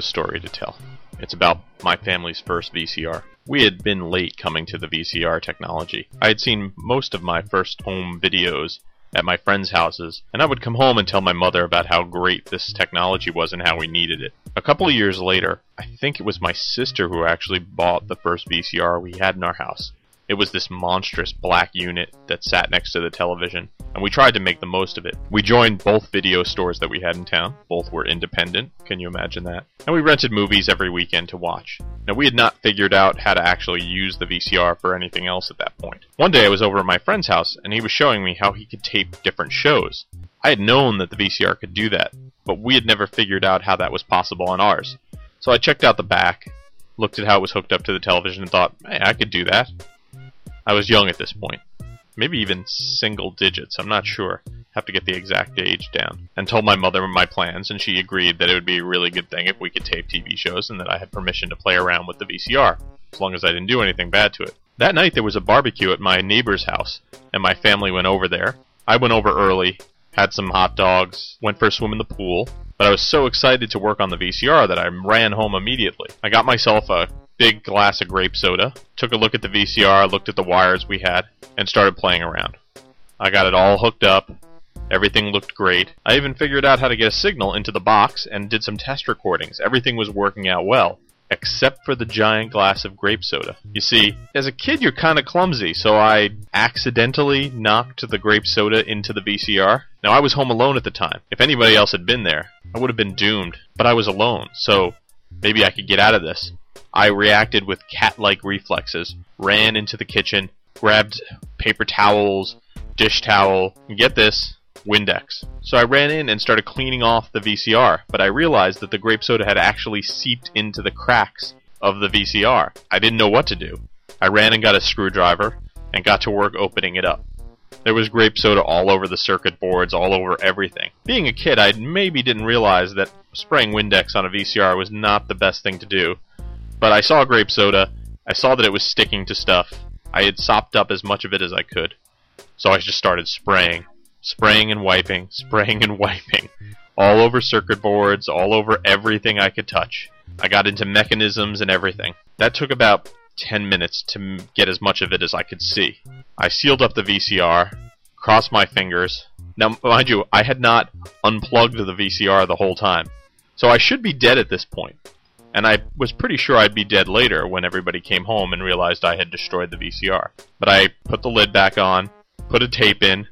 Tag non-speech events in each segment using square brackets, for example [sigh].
A story to tell. It's about my family's first VCR. We had been late coming to the VCR technology. I had seen most of my first home videos at my friends' houses, and I would come home and tell my mother about how great this technology was and how we needed it. A couple of years later, I think it was my sister who actually bought the first VCR we had in our house. It was this monstrous black unit that sat next to the television, and we tried to make the most of it. We joined both video stores that we had in town. Both were independent. Can you imagine that? And we rented movies every weekend to watch. Now, we had not figured out how to actually use the VCR for anything else at that point. One day I was over at my friend's house, and he was showing me how he could tape different shows. I had known that the VCR could do that, but we had never figured out how that was possible on ours. So I checked out the back, looked at how it was hooked up to the television, and thought, hey, I could do that. I was young at this point. Maybe even single digits, I'm not sure. Have to get the exact age down. And told my mother my plans, and she agreed that it would be a really good thing if we could tape TV shows and that I had permission to play around with the VCR, as long as I didn't do anything bad to it. That night there was a barbecue at my neighbor's house, and my family went over there. I went over early, had some hot dogs, went for a swim in the pool, but I was so excited to work on the VCR that I ran home immediately. I got myself a big glass of grape soda, took a look at the VCR, looked at the wires we had, and started playing around. I got it all hooked up. Everything looked great. I even figured out how to get a signal into the box and did some test recordings. Everything was working out well, except for the giant glass of grape soda. You see, as a kid, you're kind of clumsy, so I accidentally knocked the grape soda into the VCR. Now, I was home alone at the time. If anybody else had been there, I would have been doomed, but I was alone, so maybe I could get out of this. I reacted with cat like reflexes, ran into the kitchen, grabbed paper towels, dish towel, get this, Windex. So I ran in and started cleaning off the VCR, but I realized that the grape soda had actually seeped into the cracks of the VCR. I didn't know what to do. I ran and got a screwdriver and got to work opening it up. There was grape soda all over the circuit boards, all over everything. Being a kid, I maybe didn't realize that spraying Windex on a VCR was not the best thing to do. But I saw grape soda, I saw that it was sticking to stuff. I had sopped up as much of it as I could. So I just started spraying. Spraying and wiping, [laughs] spraying and wiping. All over circuit boards, all over everything I could touch. I got into mechanisms and everything. That took about 10 minutes to get as much of it as I could see. I sealed up the VCR, crossed my fingers. Now, mind you, I had not unplugged the VCR the whole time. So I should be dead at this point. And I was pretty sure I'd be dead later when everybody came home and realized I had destroyed the VCR. But I put the lid back on, put a tape in,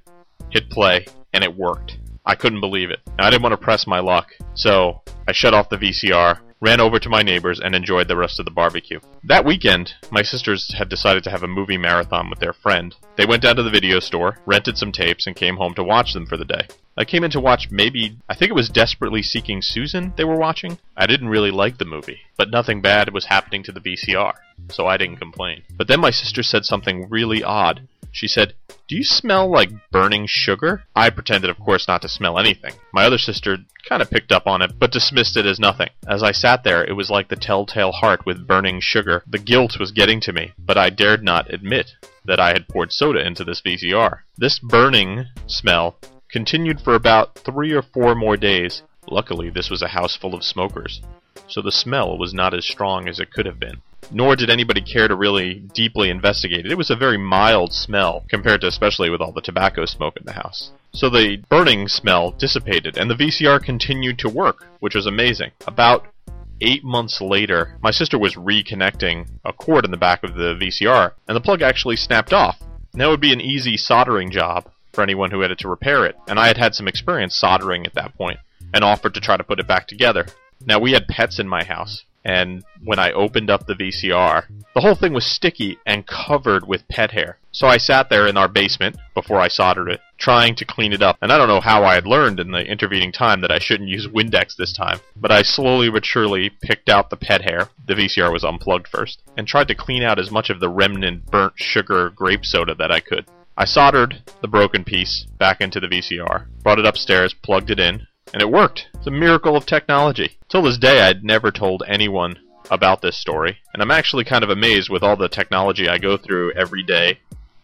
hit play, and it worked. I couldn't believe it. I didn't want to press my luck, so I shut off the VCR, ran over to my neighbors, and enjoyed the rest of the barbecue. That weekend, my sisters had decided to have a movie marathon with their friend. They went down to the video store, rented some tapes, and came home to watch them for the day. I came in to watch maybe, I think it was Desperately Seeking Susan they were watching. I didn't really like the movie, but nothing bad was happening to the VCR, so I didn't complain. But then my sister said something really odd. She said, Do you smell like burning sugar? I pretended, of course, not to smell anything. My other sister kind of picked up on it, but dismissed it as nothing. As I sat there, it was like the telltale heart with burning sugar. The guilt was getting to me, but I dared not admit that I had poured soda into this VCR. This burning smell continued for about three or four more days. Luckily, this was a house full of smokers, so the smell was not as strong as it could have been. Nor did anybody care to really deeply investigate it. It was a very mild smell, compared to especially with all the tobacco smoke in the house. So the burning smell dissipated, and the VCR continued to work, which was amazing. About eight months later, my sister was reconnecting a cord in the back of the VCR, and the plug actually snapped off. Now would be an easy soldering job for anyone who had to repair it, and I had had some experience soldering at that point, and offered to try to put it back together. Now we had pets in my house, and when I opened up the VCR, the whole thing was sticky and covered with pet hair. So I sat there in our basement before I soldered it, trying to clean it up. And I don't know how I had learned in the intervening time that I shouldn't use Windex this time, but I slowly but surely picked out the pet hair. The VCR was unplugged first, and tried to clean out as much of the remnant burnt sugar grape soda that I could. I soldered the broken piece back into the VCR, brought it upstairs, plugged it in, and it worked. It's a miracle of technology. Till this day, I'd never told anyone about this story, and I'm actually kind of amazed with all the technology I go through every day,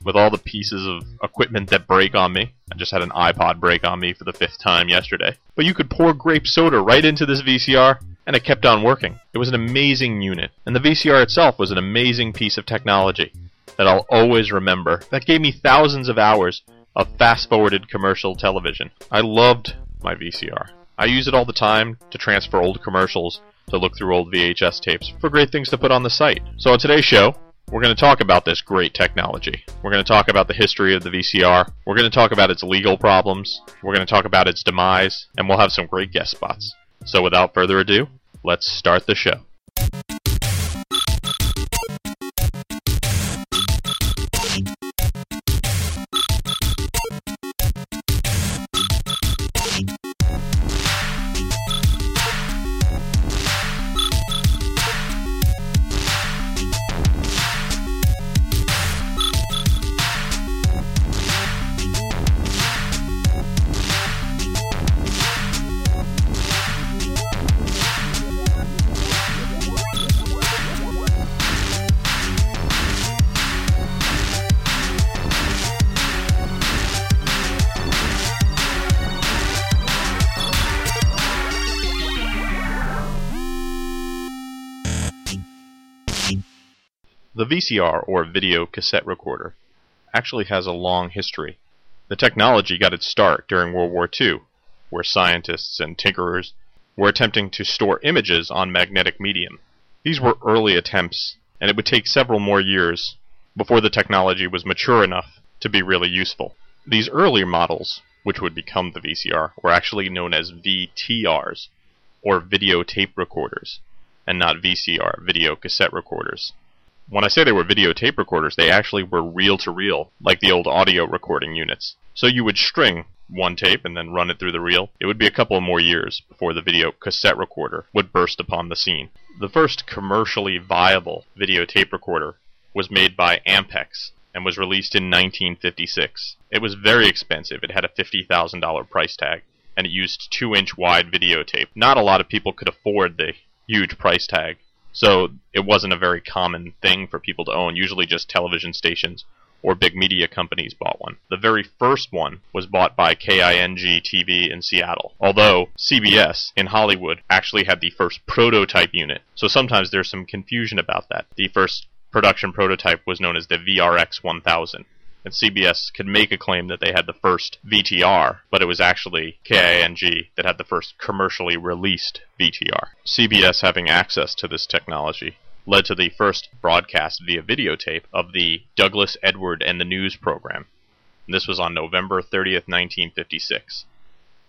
with all the pieces of equipment that break on me. I just had an iPod break on me for the fifth time yesterday. But you could pour grape soda right into this VCR, and it kept on working. It was an amazing unit, and the VCR itself was an amazing piece of technology that I'll always remember. That gave me thousands of hours of fast forwarded commercial television. I loved my VCR. I use it all the time to transfer old commercials, to look through old VHS tapes for great things to put on the site. So on today's show, we're going to talk about this great technology. We're going to talk about the history of the VCR. We're going to talk about its legal problems. We're going to talk about its demise, and we'll have some great guest spots. So without further ado, let's start the show. The VCR, or video cassette recorder, actually has a long history. The technology got its start during World War II, where scientists and tinkerers were attempting to store images on magnetic medium. These were early attempts, and it would take several more years before the technology was mature enough to be really useful. These earlier models, which would become the VCR, were actually known as VTRs, or videotape recorders, and not VCR, video cassette recorders. When I say they were videotape recorders, they actually were reel to reel, like the old audio recording units. So you would string one tape and then run it through the reel. It would be a couple more years before the video cassette recorder would burst upon the scene. The first commercially viable videotape recorder was made by Ampex and was released in 1956. It was very expensive. It had a $50,000 price tag and it used 2 inch wide videotape. Not a lot of people could afford the huge price tag so it wasn't a very common thing for people to own. Usually just television stations or big media companies bought one. The very first one was bought by KING TV in Seattle, although CBS in Hollywood actually had the first prototype unit. So sometimes there's some confusion about that. The first production prototype was known as the VRX 1000 and CBS could make a claim that they had the first VTR, but it was actually KING that had the first commercially released VTR. CBS having access to this technology led to the first broadcast via videotape of the Douglas Edward and the News program. And this was on November 30th, 1956.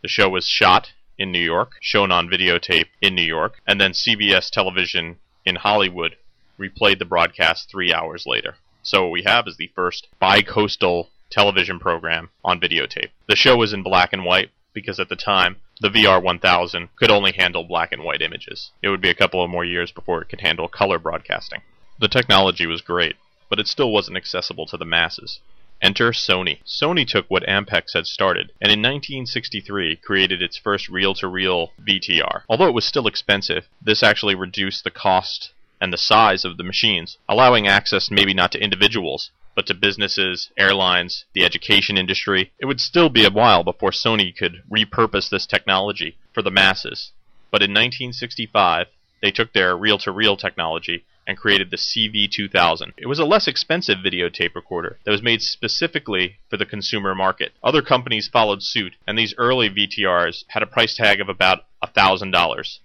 The show was shot in New York, shown on videotape in New York, and then CBS television in Hollywood replayed the broadcast three hours later. So what we have is the first bi-coastal television program on videotape. The show was in black and white because at the time the VR1000 could only handle black and white images. It would be a couple of more years before it could handle color broadcasting. The technology was great, but it still wasn't accessible to the masses. Enter Sony. Sony took what Ampex had started, and in 1963 created its first reel-to-reel VTR. Although it was still expensive, this actually reduced the cost and the size of the machines, allowing access maybe not to individuals, but to businesses, airlines, the education industry. It would still be a while before Sony could repurpose this technology for the masses. But in 1965, they took their reel to reel technology and created the CV2000. It was a less expensive videotape recorder that was made specifically for the consumer market. Other companies followed suit, and these early VTRs had a price tag of about $1,000.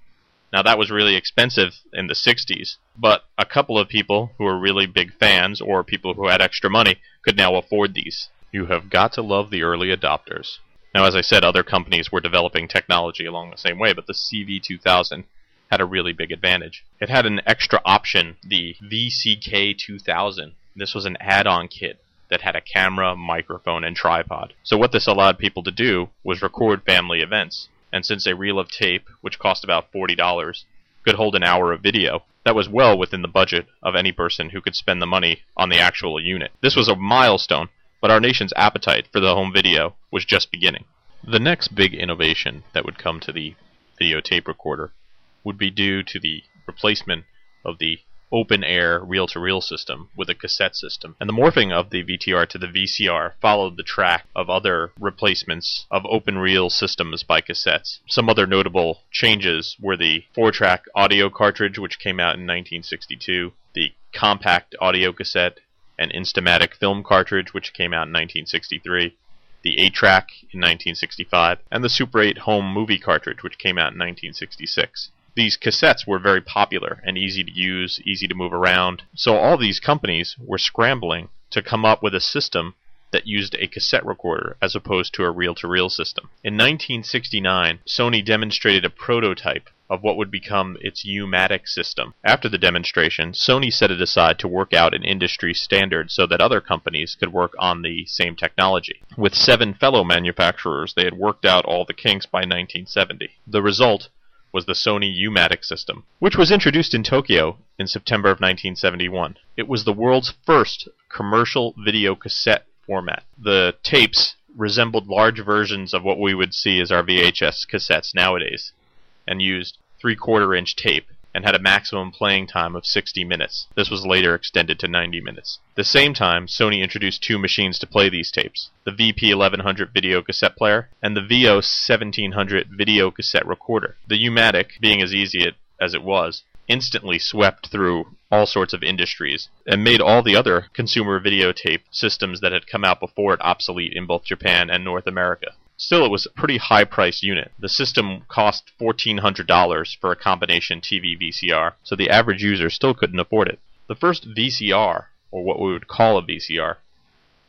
Now that was really expensive in the 60s, but a couple of people who were really big fans or people who had extra money could now afford these. You have got to love the early adopters. Now as I said, other companies were developing technology along the same way, but the CV2000 had a really big advantage. It had an extra option, the VCK 2000. This was an add-on kit that had a camera, microphone, and tripod. So what this allowed people to do was record family events. And since a reel of tape, which cost about $40, could hold an hour of video, that was well within the budget of any person who could spend the money on the actual unit. This was a milestone, but our nation's appetite for the home video was just beginning. The next big innovation that would come to the videotape recorder would be due to the replacement of the open air reel to reel system with a cassette system. And the morphing of the VTR to the VCR followed the track of other replacements of open reel systems by cassettes. Some other notable changes were the four track audio cartridge, which came out in 1962, the compact audio cassette, and Instamatic film cartridge, which came out in 1963. The 8 track in 1965, and the Super 8 home movie cartridge, which came out in 1966 these cassettes were very popular and easy to use, easy to move around. So all these companies were scrambling to come up with a system that used a cassette recorder as opposed to a reel to reel system. In 1969, Sony demonstrated a prototype of what would become its U-matic system. After the demonstration, Sony set it aside to work out an industry standard so that other companies could work on the same technology. With seven fellow manufacturers, they had worked out all the kinks by 1970. The result was the Sony U-matic system, which was introduced in Tokyo in September of 1971. It was the world's first commercial video cassette format. The tapes resembled large versions of what we would see as our VHS cassettes nowadays, and used three-quarter inch tape and had a maximum playing time of 60 minutes. This was later extended to 90 minutes. At the same time, Sony introduced two machines to play these tapes the VP1100 video cassette player and the VO1700 video cassette recorder. The U-matic, being as easy as it was, instantly swept through all sorts of industries and made all the other consumer videotape systems that had come out before it obsolete in both Japan and North America. Still, it was a pretty high price unit. The system cost $1,400 for a combination TV VCR, so the average user still couldn't afford it. The first VCR, or what we would call a VCR,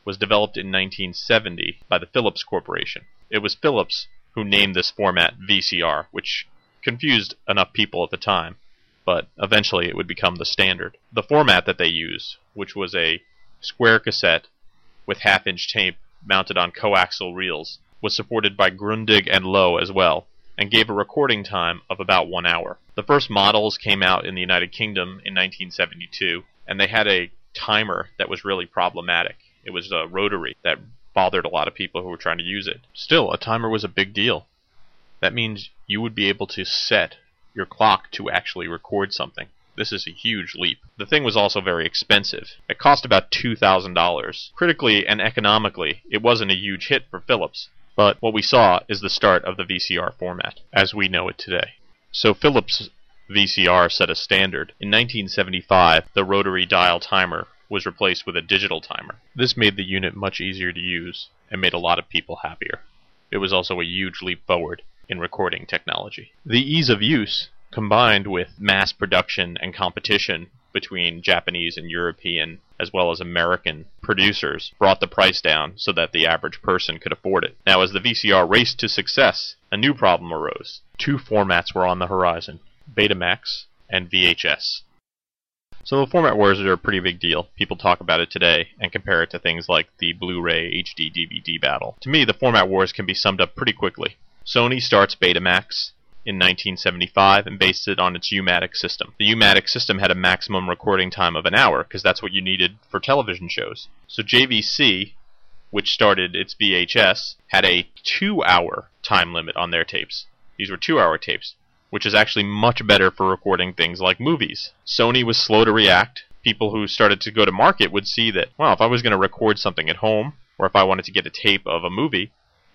was developed in 1970 by the Philips Corporation. It was Philips who named this format VCR, which confused enough people at the time, but eventually it would become the standard. The format that they used, which was a square cassette with half inch tape mounted on coaxial reels, was supported by Grundig and Loewe as well, and gave a recording time of about one hour. The first models came out in the United Kingdom in 1972, and they had a timer that was really problematic. It was a rotary that bothered a lot of people who were trying to use it. Still, a timer was a big deal. That means you would be able to set your clock to actually record something. This is a huge leap. The thing was also very expensive. It cost about $2,000. Critically and economically, it wasn't a huge hit for Philips, but what we saw is the start of the VCR format, as we know it today. So Philips VCR set a standard. In 1975, the rotary dial timer was replaced with a digital timer. This made the unit much easier to use and made a lot of people happier. It was also a huge leap forward in recording technology. The ease of use, combined with mass production and competition between Japanese and European as well as American producers brought the price down so that the average person could afford it. Now, as the VCR raced to success, a new problem arose. Two formats were on the horizon Betamax and VHS. So the format wars are a pretty big deal. People talk about it today and compare it to things like the Blu-ray HD DVD battle. To me, the format wars can be summed up pretty quickly. Sony starts Betamax in 1975 and based it on its U-matic system. The U-matic system had a maximum recording time of an hour because that's what you needed for television shows. So JVC, which started its VHS, had a 2-hour time limit on their tapes. These were 2-hour tapes which is actually much better for recording things like movies. Sony was slow to react. People who started to go to market would see that, well, if I was going to record something at home, or if I wanted to get a tape of a movie,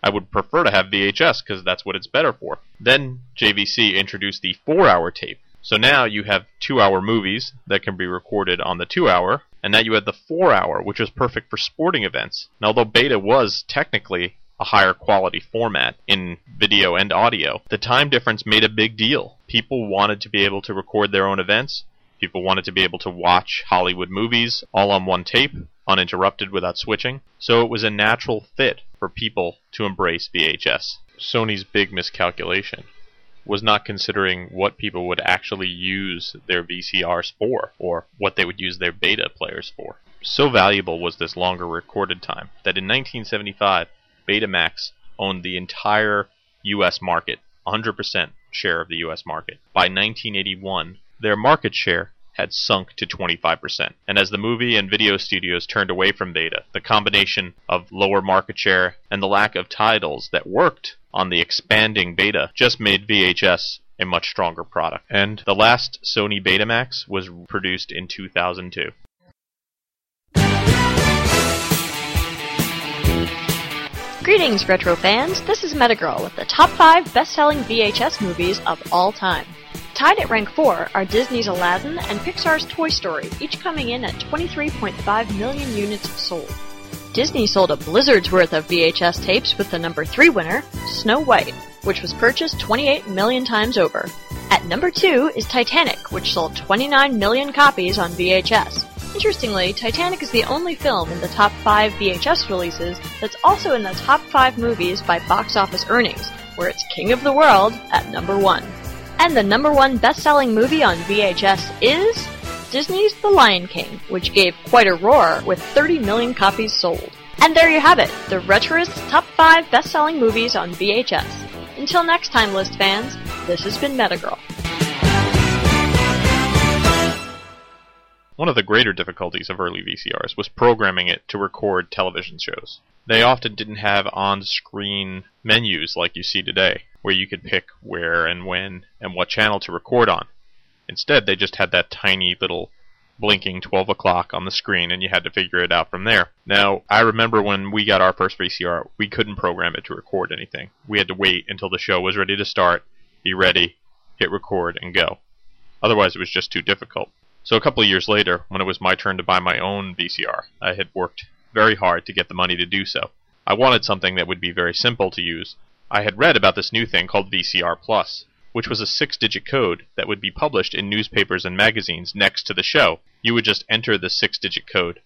I would prefer to have VHS because that's what it's better for. Then JVC introduced the 4 hour tape. So now you have 2 hour movies that can be recorded on the 2 hour, and now you had the 4 hour, which is perfect for sporting events. Now, although Beta was technically a higher quality format in video and audio, the time difference made a big deal. People wanted to be able to record their own events. People wanted to be able to watch Hollywood movies all on one tape, uninterrupted without switching. So it was a natural fit for people to embrace VHS. Sony's big miscalculation was not considering what people would actually use their VCRs for, or what they would use their beta players for. So valuable was this longer recorded time that in 1975, Betamax owned the entire US market, 100% share of the US market. By 1981, their market share had sunk to 25%. And as the movie and video studios turned away from Beta, the combination of lower market share and the lack of titles that worked on the expanding Beta just made VHS a much stronger product. And the last Sony Betamax was produced in 2002. Greetings, retro fans. This is Metagirl with the top 5 best-selling VHS movies of all time. Tied at rank 4 are Disney's Aladdin and Pixar's Toy Story, each coming in at 23.5 million units sold. Disney sold a blizzard's worth of VHS tapes with the number 3 winner, Snow White, which was purchased 28 million times over. At number 2 is Titanic, which sold 29 million copies on VHS. Interestingly, Titanic is the only film in the top 5 VHS releases that's also in the top 5 movies by box office earnings, where it's King of the World at number 1. And the number 1 best-selling movie on VHS is Disney's The Lion King, which gave quite a roar with 30 million copies sold. And there you have it, the Retroist top 5 best-selling movies on VHS. Until next time, list fans, this has been Metagirl. One of the greater difficulties of early VCRs was programming it to record television shows. They often didn't have on screen menus like you see today, where you could pick where and when and what channel to record on. Instead, they just had that tiny little blinking 12 o'clock on the screen and you had to figure it out from there. Now, I remember when we got our first VCR, we couldn't program it to record anything. We had to wait until the show was ready to start, be ready, hit record, and go. Otherwise, it was just too difficult. So a couple of years later, when it was my turn to buy my own VCR, I had worked very hard to get the money to do so. I wanted something that would be very simple to use. I had read about this new thing called VCR Plus, which was a six-digit code that would be published in newspapers and magazines next to the show. You would just enter the six-digit code,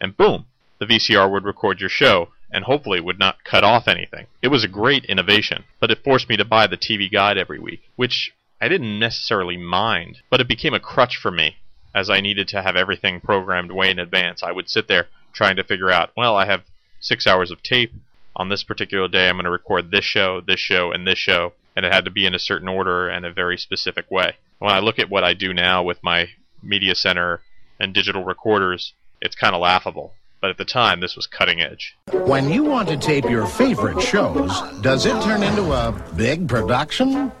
and boom, the VCR would record your show, and hopefully would not cut off anything. It was a great innovation, but it forced me to buy the TV guide every week, which I didn't necessarily mind, but it became a crutch for me as I needed to have everything programmed way in advance. I would sit there trying to figure out, well, I have six hours of tape. On this particular day, I'm going to record this show, this show, and this show, and it had to be in a certain order and a very specific way. When I look at what I do now with my media center and digital recorders, it's kind of laughable. But at the time, this was cutting edge. When you want to tape your favorite shows, does it turn into a big production?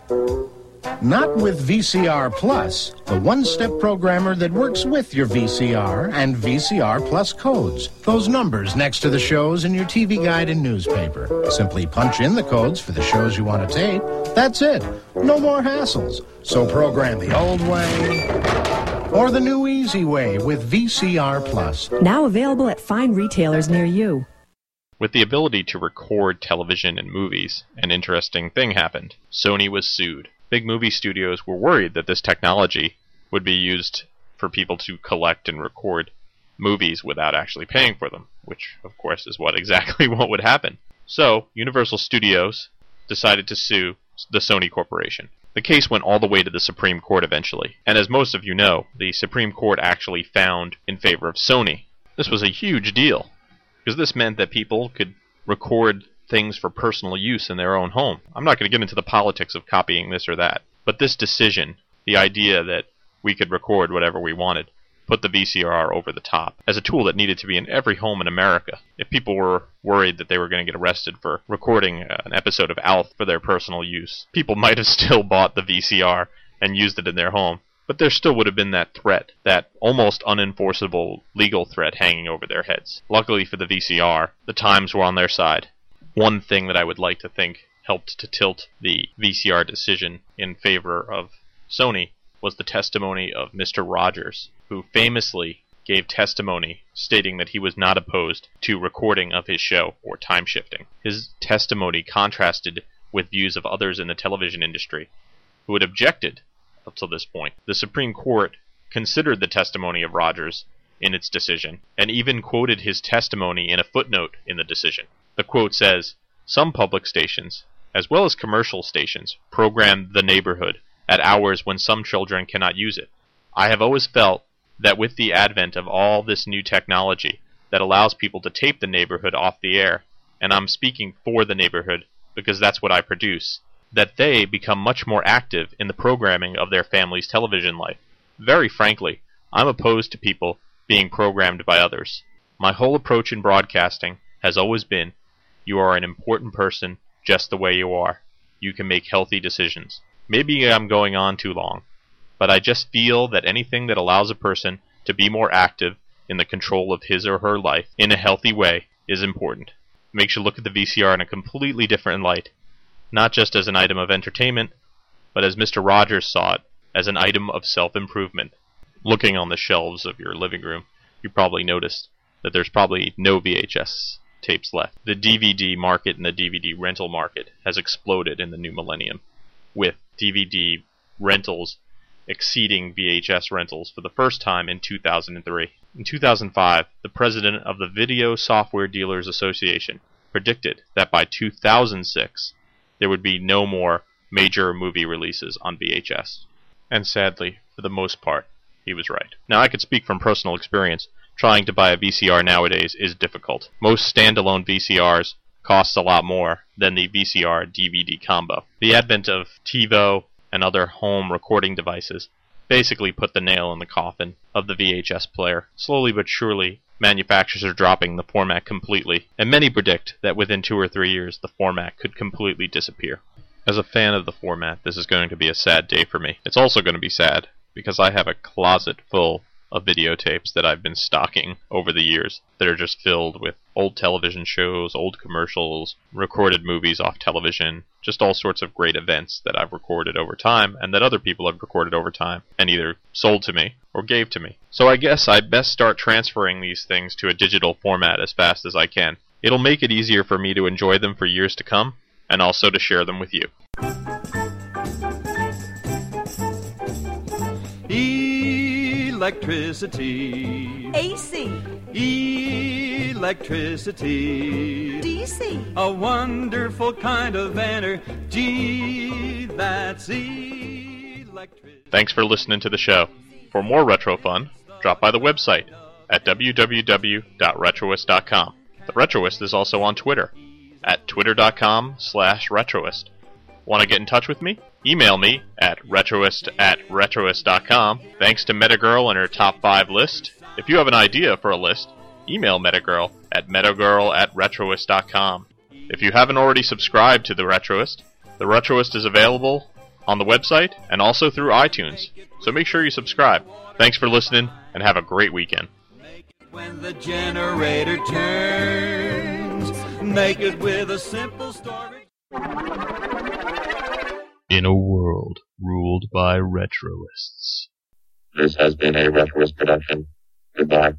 Not with VCR Plus, the one-step programmer that works with your VCR and VCR Plus codes. Those numbers next to the shows in your TV guide and newspaper. Simply punch in the codes for the shows you want to tape. That's it. No more hassles. So program the old way or the new easy way with VCR Plus. Now available at fine retailers near you. With the ability to record television and movies, an interesting thing happened. Sony was sued big movie studios were worried that this technology would be used for people to collect and record movies without actually paying for them, which of course is what [laughs] exactly what would happen. So, Universal Studios decided to sue the Sony Corporation. The case went all the way to the Supreme Court eventually, and as most of you know, the Supreme Court actually found in favor of Sony. This was a huge deal, because this meant that people could record things for personal use in their own home. I'm not going to get into the politics of copying this or that, but this decision, the idea that we could record whatever we wanted, put the VCR over the top as a tool that needed to be in every home in America. If people were worried that they were going to get arrested for recording uh, an episode of Alf for their personal use, people [laughs] might have still bought the VCR and used it in their home. But there still would have been that threat, that almost unenforceable legal threat hanging over their heads. Luckily for the VCR, the times were on their side one thing that I would like to think helped to tilt the VCR decision in favor of Sony was the testimony of Mr. Rogers, who famously gave testimony stating that he was not opposed to recording of his show or time shifting. His testimony contrasted with views of others in the television industry who had objected up to this point. The Supreme Court considered the testimony of Rogers in its decision and even quoted his testimony in a footnote in the decision. The quote says, Some public stations, as well as commercial stations, program The Neighborhood at hours when some children cannot use it. I have always felt that with the advent of all this new technology that allows people to tape the neighborhood off the air, and I'm speaking for the neighborhood because that's what I produce, that they become much more active in the programming of their family's television life. Very frankly, I'm opposed to people being programmed by others. My whole approach in broadcasting has always been you are an important person just the way you are. You can make healthy decisions. Maybe I'm going on too long, but I just feel that anything that allows a person to be more active in the control of his or her life in a healthy way is important. It makes you look at the VCR in a completely different light, not just as an item of entertainment, but as Mr. Rogers saw it, as an item of self improvement. Looking on the shelves of your living room, you probably noticed that there's probably no VHS tapes left. The DVD market and the DVD rental market has exploded in the new millennium, with DVD rentals exceeding VHS rentals for the first time in 2003. In 2005, the president of the Video Software Dealers Association predicted that by 2006 there would be no more major movie releases on VHS. And sadly, for the most part, he was right. Now, I could speak from personal experience. Trying to buy a VCR nowadays is difficult. Most standalone VCRs cost a lot more than the VCR DVD combo. The advent of TiVo and other home recording devices basically put the nail in the coffin of the VHS player. Slowly but surely, manufacturers are dropping the format completely, and many predict that within two or three years the format could completely disappear. As a fan of the format, this is going to be a sad day for me. It's also going to be sad because I have a closet full of videotapes that I've been stocking over the years that are just filled with old television shows, old commercials, recorded movies off television, just all sorts of great events that I've recorded over time and that other people have recorded over time and either sold to me or gave to me. So I guess I'd best start transferring these things to a digital format as fast as I can. It'll make it easier for me to enjoy them for years to come and also to share them with you. Electricity. AC. Electricity. DC. A wonderful kind of energy that's electricity. Thanks for listening to the show. For more retro fun, drop by the website at www.retroist.com. The Retroist is also on Twitter at twitter.com slash retroist. Want to get in touch with me? Email me at retroist at retroist.com. Thanks to Metagirl and her top 5 list. If you have an idea for a list, email Metagirl at metagirl at retroist.com. If you haven't already subscribed to The Retroist, The Retroist is available on the website and also through iTunes, so make sure you subscribe. Thanks for listening and have a great weekend. When the generator turns, make it with a simple story. In a world ruled by retroists. This has been a Retroist production. Goodbye.